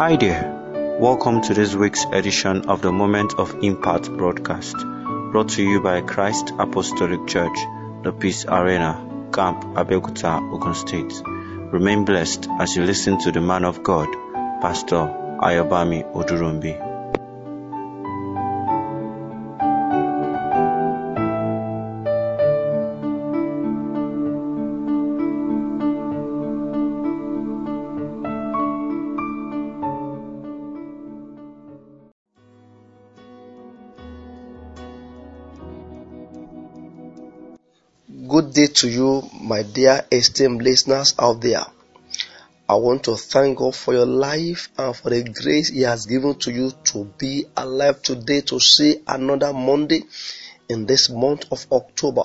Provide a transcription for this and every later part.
Hi there. Welcome to this week's edition of the Moment of Impact broadcast, brought to you by Christ Apostolic Church, the Peace Arena, Camp Abeokuta, Ogun State. Remain blessed as you listen to the man of God, Pastor Ayobami Oduronbi. Good day to you, my dear esteemed listeners out there. I want to thank God for your life and for the grace He has given to you to be alive today to see another Monday in this month of October.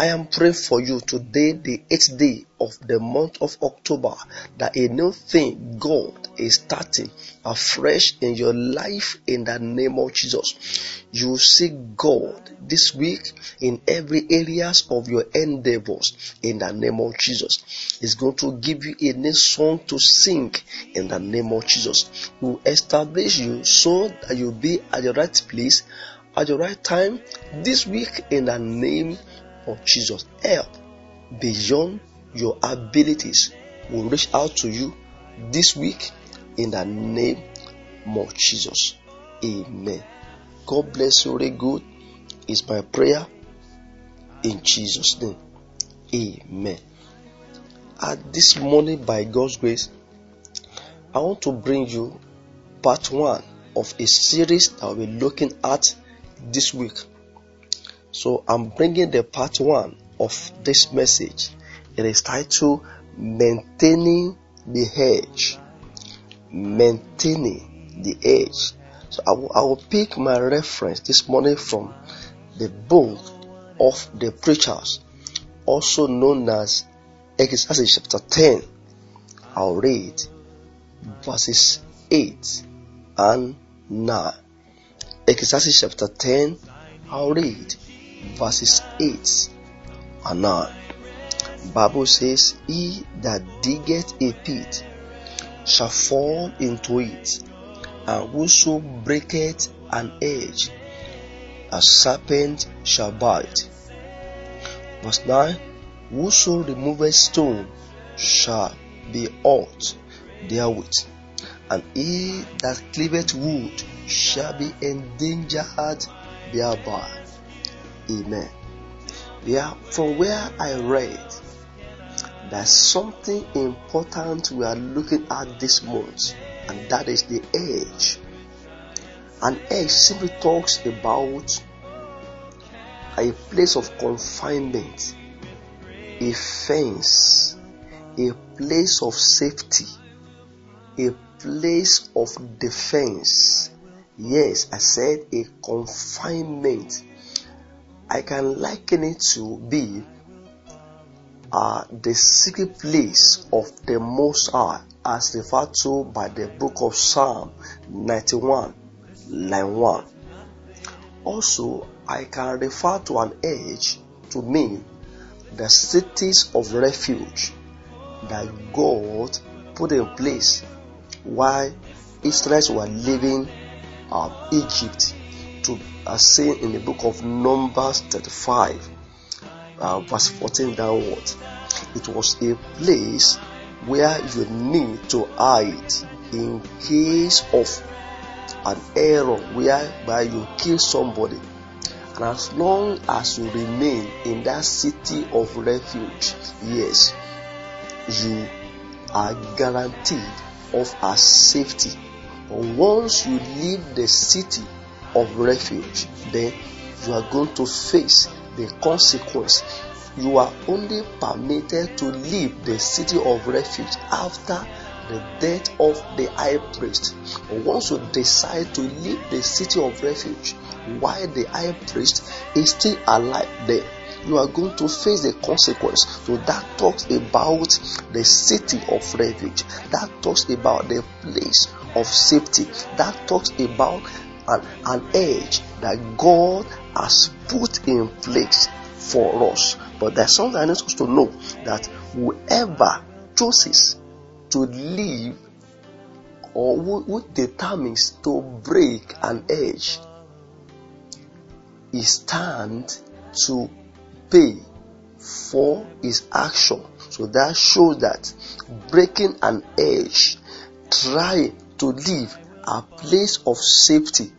I am praying for you today, the eighth day of the month of October, that a new thing God is starting afresh in your life in the name of Jesus. You see God this week in every areas of your endeavors in the name of Jesus. He's going to give you a new song to sing in the name of Jesus. He will establish you so that you'll be at the right place at the right time this week in the name of Jesus. Help beyond your abilities will reach out to you this week in the name of Jesus. Amen. God bless you very good. Is my prayer in Jesus' name. Amen. At this morning, by God's grace, I want to bring you part one of a series that we're looking at this week. So I'm bringing the part one of this message. It is titled Maintaining the Hedge. Maintaining the Edge. So I will, I will pick my reference this morning from the book of the preachers, also known as Exodus chapter 10. I'll read verses 8 and 9. Exodus chapter 10, I'll read verses 8 and 9. Bible says, He that diggeth a pit shall fall into it, and whoso breaketh an edge, a serpent shall bite. Verse 9 Whoso removeth stone shall be hurt therewith, and he that cleaveth wood shall be endangered thereby. Amen. Yeah, from where I read, there's something important we are looking at this month, and that is the age. An age simply talks about a place of confinement, a fence, a place of safety, a place of defense. Yes, I said a confinement. I can liken it to be uh, the secret place of the Most High, as referred to by the book of Psalm 91, line 1. Also, I can refer to an edge to mean the cities of refuge that God put in place while Israelites were leaving uh, Egypt to as seen in the book of Numbers 35, uh, verse 14 downwards. It was a place where you need to hide in case of an error whereby you kill somebody. And as long as you remain in that city of refuge, yes, you are guaranteed of a safety. But once you leave the city of refuge, then you are going to face the consequence. You are only permitted to leave the city of refuge after the death of the high priest. Once you decide to leave the city of refuge while the high priest is still alive there, you are going to face the consequence. So that talks about the city of refuge. That talks about the place of safety. That talks about an, an edge that God has put in place for us. But there's something I need us to know that whoever chooses to live or who, who determines to break an edge is stand to pay for his action. So that shows that breaking an edge, trying to leave a place of safety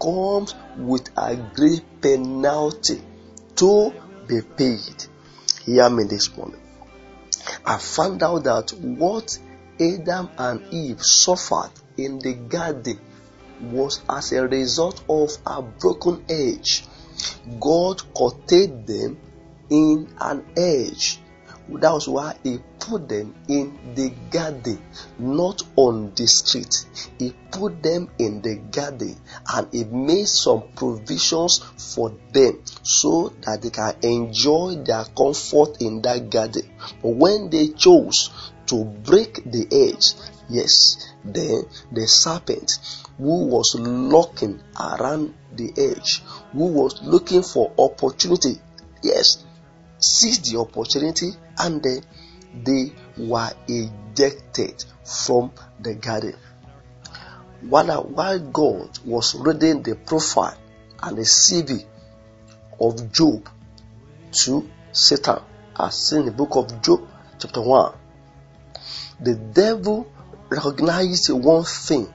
comes with a great penalty to be paid. Hear me this morning. I found out that what Adam and Eve suffered in the garden was as a result of a broken edge. God curtailed them in an edge. That was why He put them in the garden, not on the street. He put them in the garden and He made some provisions for them so that they can enjoy their comfort in that garden. But when they chose to break the edge, yes, then the serpent who was looking around the edge, who was looking for opportunity, yes, seized the opportunity and then they were ejected from the garden. While, uh, while God was reading the profile and the CV of Job to Satan, as in the book of Job, chapter 1, the devil recognized one thing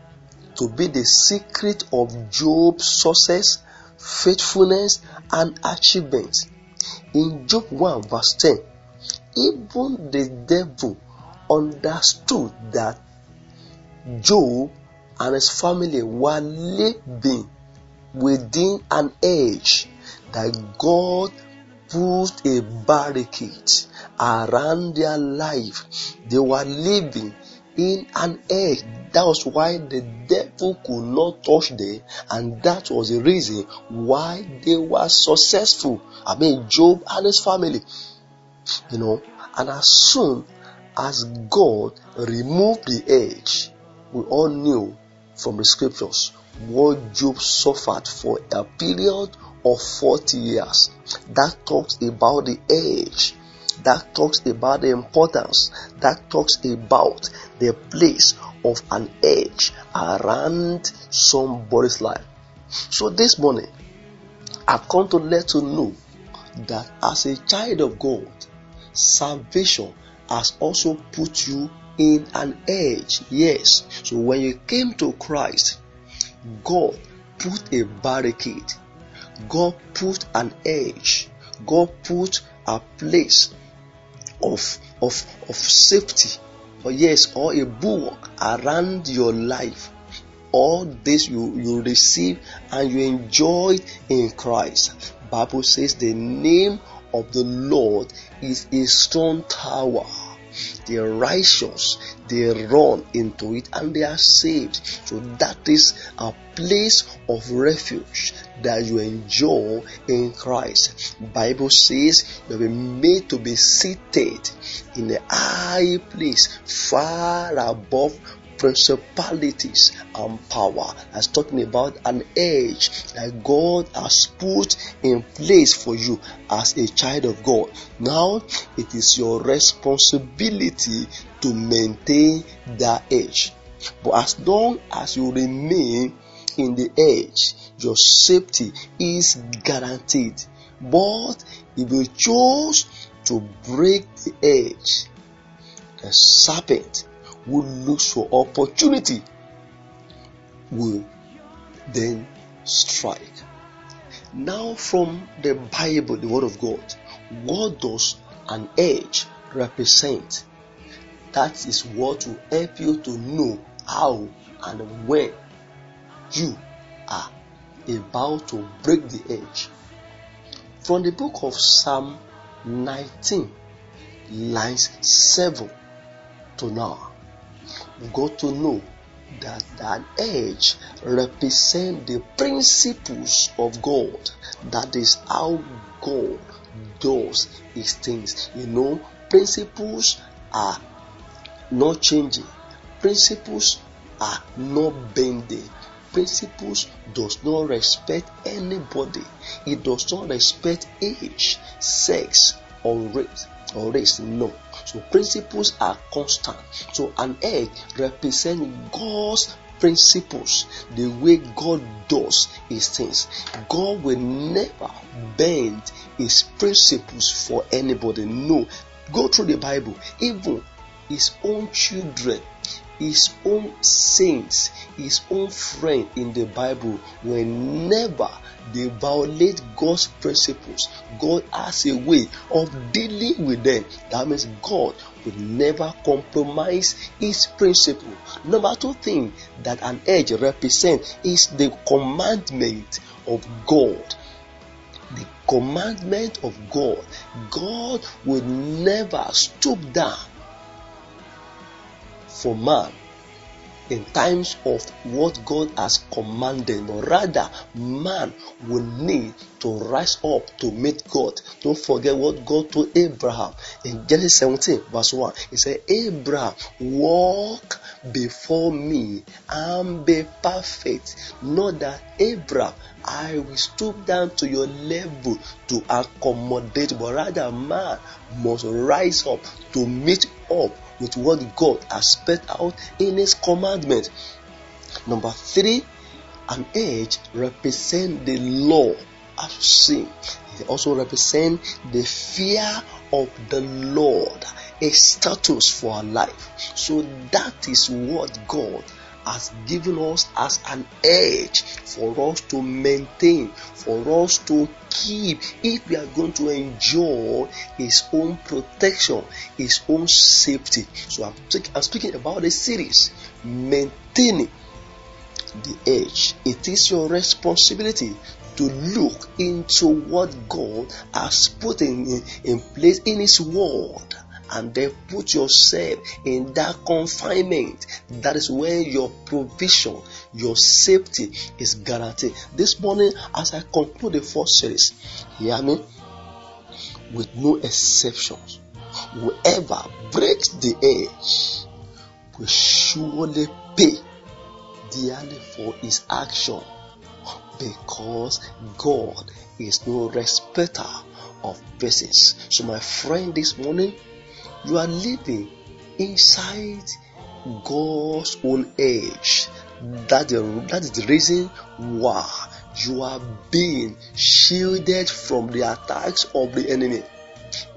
to be the secret of Job's success, faithfulness, and achievements. In Job 1, verse 10, even the devil understood that Job and his family were living within an edge that God put a barricade around their life. They were living in an edge. That was why the devil could not touch them, and that was the reason why they were successful. I mean, Job and his family. You know, and as soon as God removed the edge, we all knew from the scriptures what Job suffered for a period of 40 years. That talks about the edge. That talks about the importance. That talks about the place of an edge around somebody's life. So this morning, I've come to let you know that as a child of God, salvation has also put you in an edge. Yes. So when you came to Christ, God put a barricade, God put an edge, God put a place of, of, of safety, or yes, or a bulwark around your life. All this you, you receive and you enjoy in Christ. Bible says the name of the Lord is a strong tower. The righteous they run into it and they are saved. So that is a place of refuge that you enjoy in Christ. Bible says you will be made to be seated in a high place far above principalities and power. That's talking about an edge that God has put in place for you as a child of God. Now it is your responsibility to maintain that edge. But as long as you remain in the edge, your safety is guaranteed. But if you choose to break the edge, the serpent who looks for opportunity will then strike. Now, from the Bible, the Word of God, what does an edge represent? That is what will help you to know how and when you are about to break the edge. From the book of Psalm 19, lines 7 to now, got to know that that edge represent the principles of God. That is how God does his things. You know, principles are not changing. Principles are not bending. Principles does not respect anybody. It does not respect age, sex, or race. Or race. No. So principles are constant. So an egg represents God's principles, the way God does his things. God will never bend his principles for anybody. No. Go through the Bible. Even his own children his own saints, his own friend in the Bible whenever they violate God's principles, God has a way of dealing with them. That means God will never compromise his principle. Number two thing that an edge represents is the commandment of God the commandment of God. God will never stoop down for man in times of what God has commanded, but rather man will need to rise up to meet God. Don't forget what God told Abraham in Genesis 17, verse 1. He said, Abraham, walk before me and be perfect. Not that Abraham, I will stoop down to your level to accommodate, but rather man must rise up to meet up with what God has spelled out in His commandment. Number three, an edge represent the law of sin. It also represent the fear of the Lord, a status for our life. So that is what God has given us as an edge for us to maintain, for us to keep, if we are going to enjoy His own protection, His own safety. So I'm, I'm speaking about the series, maintaining the edge. It is your responsibility to look into what God has put in, in place in His Word and then put yourself in that confinement. That is where your provision, your safety is guaranteed. This morning, as I conclude the first series, hear me with no exceptions. Whoever breaks the edge will surely pay dearly for his action because God is no respecter of persons. So, my friend, this morning, you are living inside God's own age. That, that is the reason why you are being shielded from the attacks of the enemy.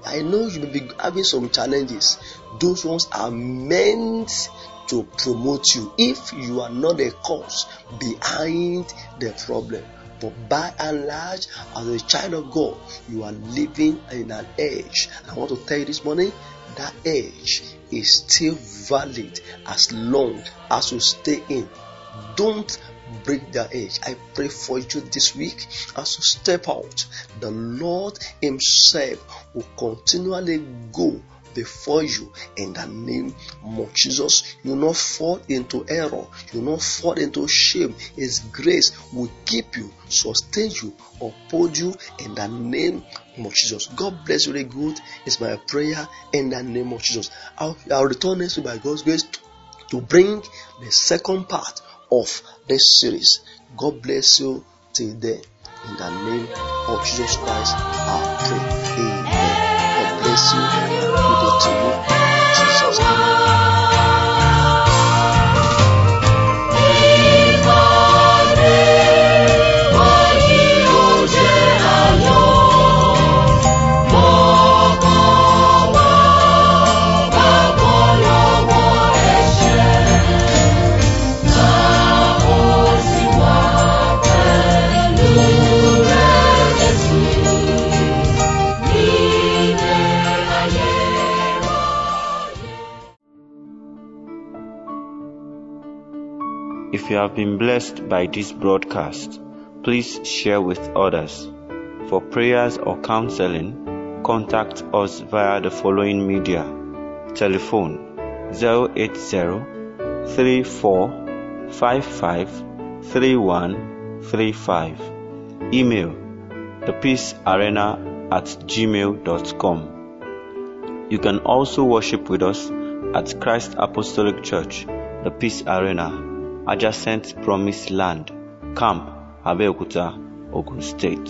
I know you may be having some challenges. Those ones are meant to promote you if you are not the cause behind the problem. But by and large, as a child of God, you are living in an age. I want to tell you this morning that age is still valid as long as you stay in. Don't break that age. I pray for you this week as you step out. The Lord Himself will continually go before you in the name of Jesus. You not fall into error, you not fall into shame. His grace will keep you, sustain you, uphold you in the name of Jesus. God bless you really good. It's my prayer in the name of Jesus. I'll, I'll return next week by God's grace to bring the second part of this series. God bless you till then. In the name of Jesus Christ, I pray. Amen. God bless you. To you. If you have been blessed by this broadcast, please share with others. For prayers or counseling, contact us via the following media. Telephone 080 34 55 3135. Email thepeacearena at gmail.com. You can also worship with us at Christ Apostolic Church, the Peace Arena, adjacent Promised Land, Camp, Abeokuta, Ogun State.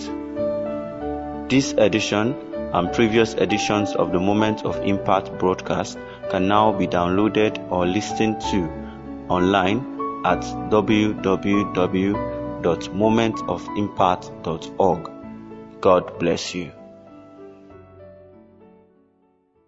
This edition and previous editions of the Moment of Impact broadcast can now be downloaded or listened to online at www.momentofImpact.org. God bless you.